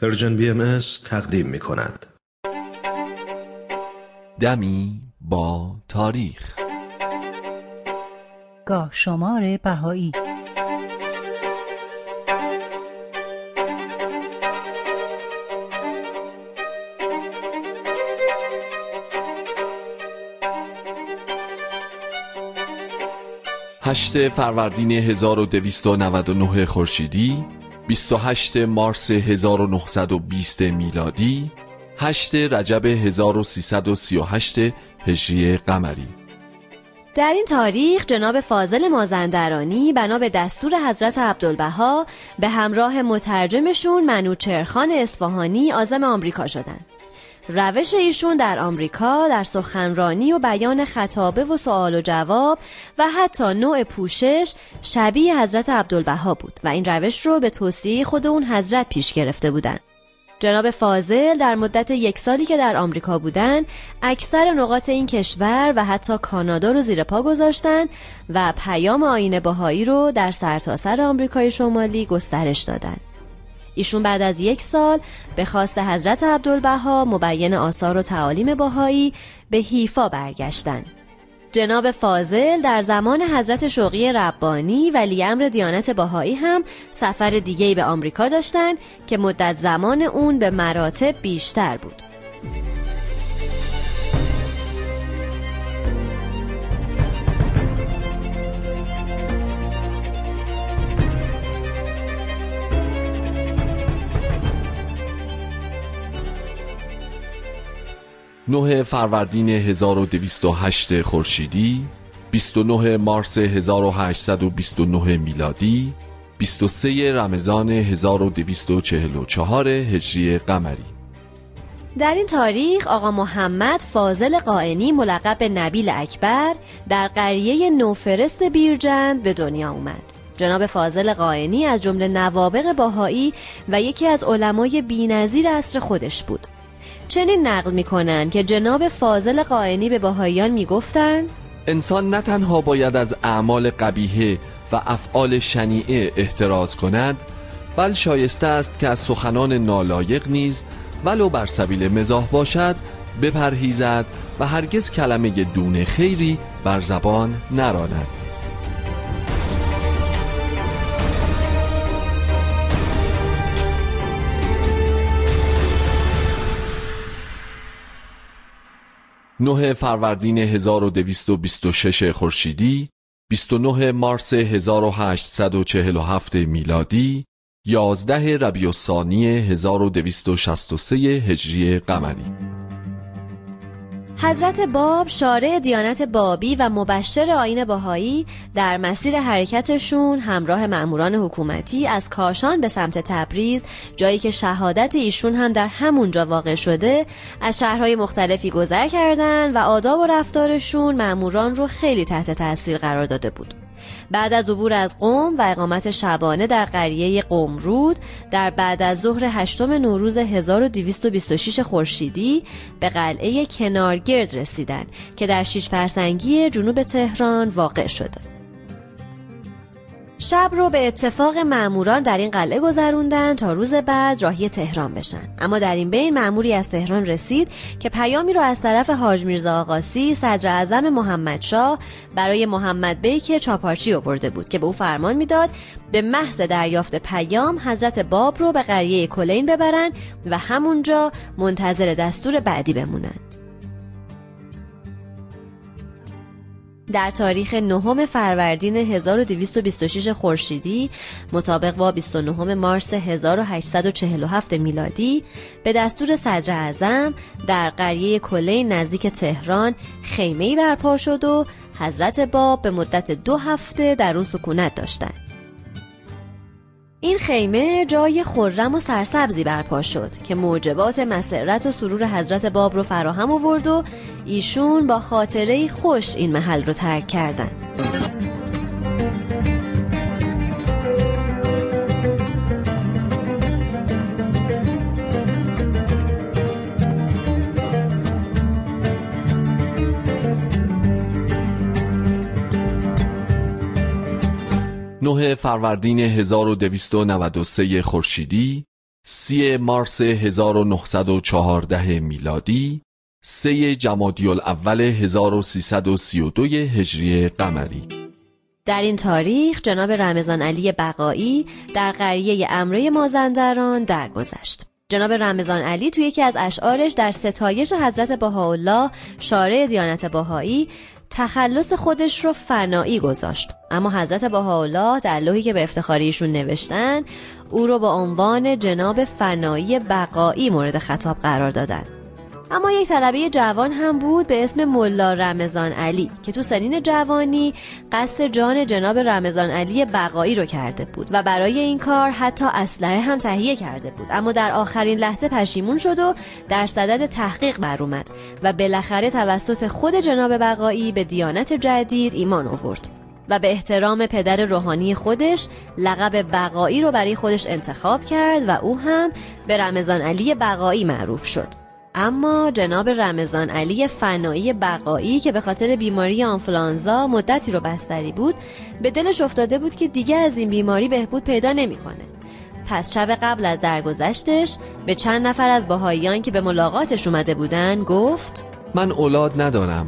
پرژن بی ام تقدیم می کند. دمی با تاریخ گاه شمار بهایی هشت فروردین 1299 خورشیدی 28 مارس 1920 میلادی 8 رجب 1338 هجری قمری در این تاریخ جناب فاضل مازندرانی بنا به دستور حضرت عبدالبها به همراه مترجمشون منوچرخان اصفهانی آزم آمریکا شدند. روش ایشون در آمریکا در سخنرانی و بیان خطابه و سوال و جواب و حتی نوع پوشش شبیه حضرت عبدالبها بود و این روش رو به توصیه خود اون حضرت پیش گرفته بودند. جناب فاضل در مدت یک سالی که در آمریکا بودند اکثر نقاط این کشور و حتی کانادا رو زیر پا گذاشتن و پیام آین بهایی رو در سرتاسر آمریکای شمالی گسترش دادند. ایشون بعد از یک سال به خواست حضرت عبدالبها مبین آثار و تعالیم باهایی به حیفا برگشتن. جناب فاضل در زمان حضرت شوقی ربانی ولی امر دیانت باهایی هم سفر دیگه به آمریکا داشتن که مدت زمان اون به مراتب بیشتر بود. نه فروردین 1208 خورشیدی 29 مارس 1829 میلادی 23 رمضان 1244 هجری قمری. در این تاریخ آقا محمد فاضل قائنی ملقب به نبیل اکبر در قریه نوفرست بیرجند به دنیا اومد. جناب فاضل قائنی از جمله نوابق باهایی و یکی از علمای بینظیر عصر خودش بود. چنین نقل می‌کنن که جناب فاضل قائنی به باهایان می‌گفتند انسان نه تنها باید از اعمال قبیهه و افعال شنیعه احتراز کند بل شایسته است که از سخنان نالایق نیز ولو بر سبیل مزاح باشد بپرهیزد و هرگز کلمه دون خیری بر زبان نراند. نه فروردین 1226 خورشیدی 29 مارس 1847 میلادی 11 ربیع الثانی 1263 هجری قمری. حضرت باب شارع دیانت بابی و مبشر آین باهایی در مسیر حرکتشون همراه مأموران حکومتی از کاشان به سمت تبریز جایی که شهادت ایشون هم در همونجا واقع شده از شهرهای مختلفی گذر کردن و آداب و رفتارشون مأموران رو خیلی تحت تاثیر قرار داده بود. بعد از عبور از قوم و اقامت شبانه در قریه قمرود در بعد از ظهر هشتم نوروز 1226 خورشیدی به قلعه کنارگرد رسیدن که در شیش فرسنگی جنوب تهران واقع شده. شب رو به اتفاق ماموران در این قلعه گذروندن تا روز بعد راهی تهران بشن. اما در این بین ماموری از تهران رسید که پیامی رو از طرف حاج میرزا آقاسی صدر اعظم محمد شاه برای محمد بیک چاپارچی آورده بود که به او فرمان می‌داد به محض دریافت پیام حضرت باب رو به قریه کلین ببرن و همونجا منتظر دستور بعدی بمونن. در تاریخ نهم فروردین 1226 خورشیدی مطابق با 29 مارس 1847 میلادی به دستور صدر اعظم در قریه کلی نزدیک تهران خیمه‌ای برپا شد و حضرت باب به مدت دو هفته در اون سکونت داشتند. این خیمه جای خرم و سرسبزی برپا شد که موجبات مسرت و سرور حضرت باب رو فراهم آورد و ایشون با خاطره خوش این محل رو ترک کردند. نه فروردین 1293 خورشیدی سی مارس 1914 میلادی سه جمادی الاول 1332 هجری قمری در این تاریخ جناب رمضان علی بقایی در قریه امره مازندران درگذشت. جناب رمضان علی توی یکی از اشعارش در ستایش حضرت بهاءالله شارع دیانت بهایی تخلص خودش رو فنایی گذاشت. اما حضرت بهاءالله در لوحی که به افتخاریشون نوشتن او رو با عنوان جناب فنایی بقایی مورد خطاب قرار دادن. اما یک طلبه جوان هم بود به اسم ملا رمضان علی که تو سنین جوانی قصد جان جناب رمضان علی بقایی رو کرده بود و برای این کار حتی اسلحه هم تهیه کرده بود. اما در آخرین لحظه پشیمون شد و در صدد تحقیق بر اومد و بالاخره توسط خود جناب بقایی به دیانت جدید ایمان آورد و به احترام پدر روحانی خودش لقب بقایی رو برای خودش انتخاب کرد و او هم به رمضان علی بقایی معروف شد. اما جناب رمضان علی فنایی بقایی که به خاطر بیماری آنفلانزا مدتی رو بستری بود به دلش افتاده بود که دیگه از این بیماری بهبود پیدا نمی‌کنه. پس شب قبل از درگذشتش به چند نفر از باهاییان که به ملاقاتش اومده بودن گفت من اولاد ندارم.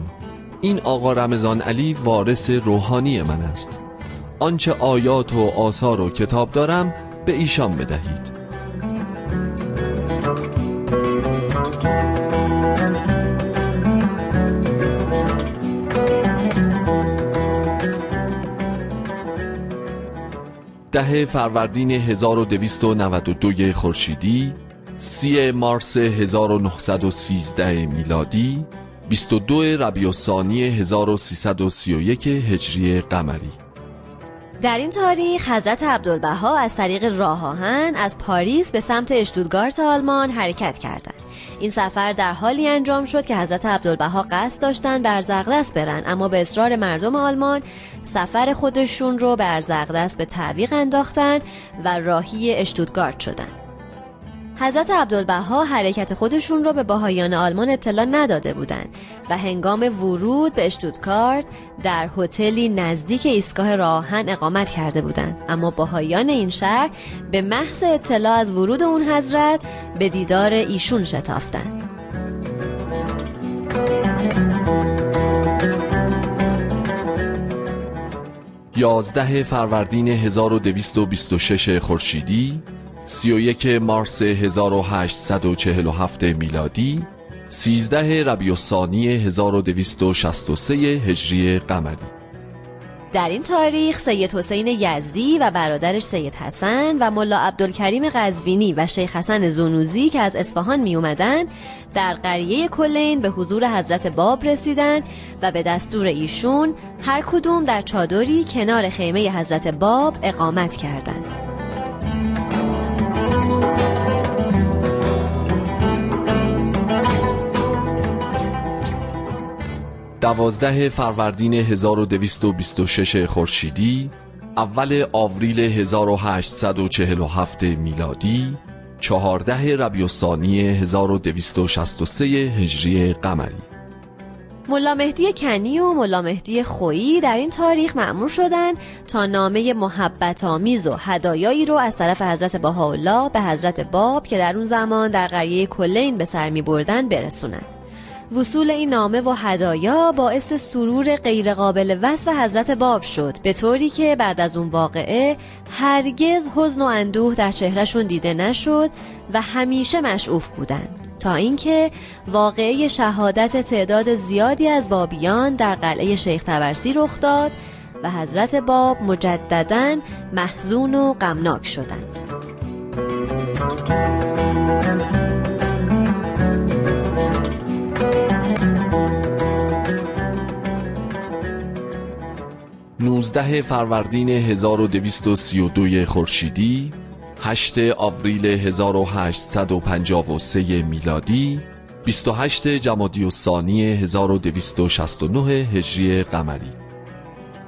این آقا رمضان علی وارث روحانی من است. آنچه آیات و آثار و کتاب دارم به ایشان بدهید. ده فروردین 1292 خورشیدی سی مارس 1913 میلادی 22 ربیع الثانی 1331 هجری قمری در این تاریخ حضرت عبدالبها از طریق راه آهن از پاریس به سمت اشتودگارت آلمان حرکت کردند. این سفر در حالی انجام شد که حضرت عبدالبها قصد داشتن به ارزغدس برن اما به اصرار مردم آلمان سفر خودشون رو به ارزغدس به تعویق انداختن و راهی اشتودگارت شدن. حضرت عبدالبها حرکت خودشون رو به باهایان آلمان اطلاع نداده بودند و هنگام ورود به اشتودکارت در هتلی نزدیک ایستگاه راهن اقامت کرده بودند. اما باهایان این شهر به محض اطلاع از ورود اون حضرت به دیدار ایشون شتافتند. یازده فروردین 1226 خورشیدی 31 مارس 1847 میلادی 13 ربیع الثانی 1263 هجری قمری در این تاریخ سید حسین یزدی و برادرش سید حسن و ملا عبدالکریم قزوینی و شیخ حسن زونوزی که از اصفهان می اومدن در قریه کلین به حضور حضرت باب رسیدن و به دستور ایشون هر کدوم در چادری کنار خیمه حضرت باب اقامت کردند. دوازده فروردین 1226 خورشیدی اول آوریل 1847 میلادی چهارده ربیع الثانی 1263 هجری قمری ملا مهدی کنی و ملا مهدی خویی در این تاریخ معمور شدند تا نامه محبت آمیز و هدایایی رو از طرف حضرت بهاءالله به حضرت باب که در اون زمان در قریه کلین به سر می بردن برسونند. وصول این نامه و هدایا باعث سرور غیرقابل وصف حضرت باب شد به طوری که بعد از اون واقعه هرگز حزن و اندوه در چهرهشون دیده نشد و همیشه مشعوف بودند تا اینکه واقعه شهادت تعداد زیادی از بابیان در قلعه شیخ تبرسی رخ داد و حضرت باب مجددا محزون و غمناک شدند. 19 فروردین 1232 خورشیدی 8 آوریل 1853 میلادی 28 جمادی الثانی 1269 هجری قمری.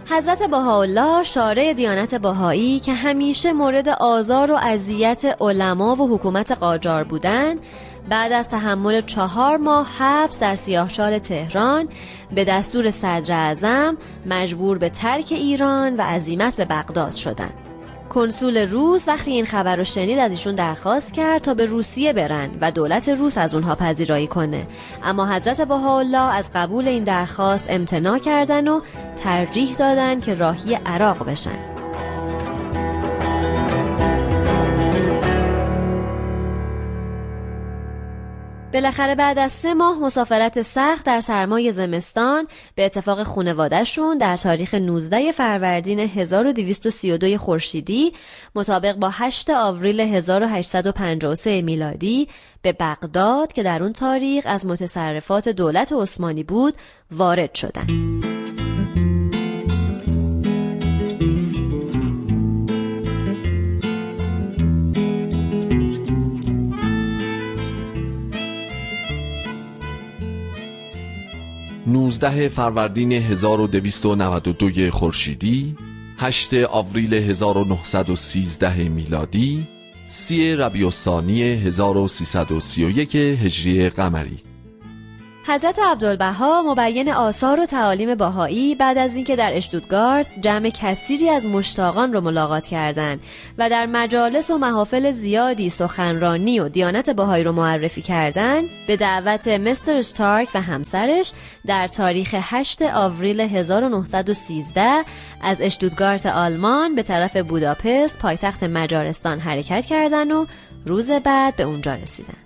حضرت بهاءالله شارع دیانت بهایی که همیشه مورد آزار و اذیت علما و حکومت قاجار بودند بعد از تحمل چهار ماه حبس در سیاهچال تهران به دستور صدر اعظم مجبور به ترک ایران و عزیمت به بغداد شدند. کنسول روس وقتی این خبر رو شنید از ایشون درخواست کرد تا به روسیه برن و دولت روس از اونها پذیرایی کنه اما حضرت بهاءالله از قبول این درخواست امتناع کردن و ترجیح دادن که راهی عراق بشن بالاخره بعد از سه ماه مسافرت سخت در سرمای زمستان به اتفاق خونوادهشون در تاریخ 19 فروردین 1232 خورشیدی مطابق با 8 آوریل 1853 میلادی به بغداد که در اون تاریخ از متصرفات دولت عثمانی بود وارد شدند. 19 فروردین 1292 خورشیدی 8 آوریل 1913 میلادی سی ربیع الثانی 1331 هجری قمری. حضرت عبدالبها مبین آثار و تعالیم باهایی بعد از اینکه در اشتودگارت جمع کثیری از مشتاقان رو ملاقات کردند و در مجالس و محافل زیادی سخنرانی و دیانت باهایی رو معرفی کردند به دعوت مستر ستارک و همسرش در تاریخ 8 آوریل 1913 از اشتودگارت آلمان به طرف بوداپست پایتخت مجارستان حرکت کردند و روز بعد به اونجا رسیدند.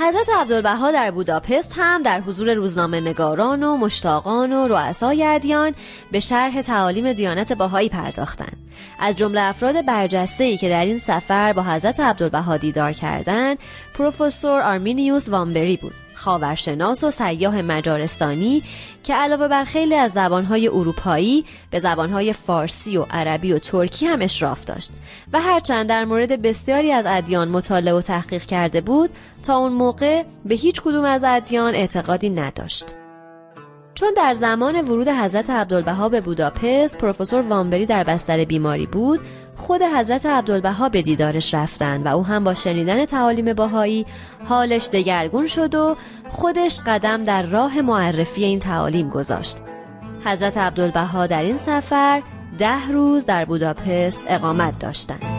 حضرت عبدالبها در بوداپست هم در حضور روزنامه نگاران و مشتاقان و رؤسای ادیان به شرح تعالیم دیانت باهایی پرداختند. از جمله افراد برجسته ای که در این سفر با حضرت عبدالبها دیدار کردند پروفسور آرمینیوس وامبری بود. خاورشناس و سیاه مجارستانی که علاوه بر خیلی از زبانهای اروپایی به زبانهای فارسی و عربی و ترکی هم اشراف داشت و هرچند در مورد بسیاری از ادیان مطالعه و تحقیق کرده بود تا اون موقع به هیچ کدوم از ادیان اعتقادی نداشت. چون در زمان ورود حضرت عبدالبها به بوداپست پروفسور وامبری در بستر بیماری بود خود حضرت عبدالبها به دیدارش رفتن و او هم با شنیدن تعالیم باهایی حالش دگرگون شد و خودش قدم در راه معرفی این تعالیم گذاشت. حضرت عبدالبها در این سفر ده روز در بوداپست اقامت داشتند.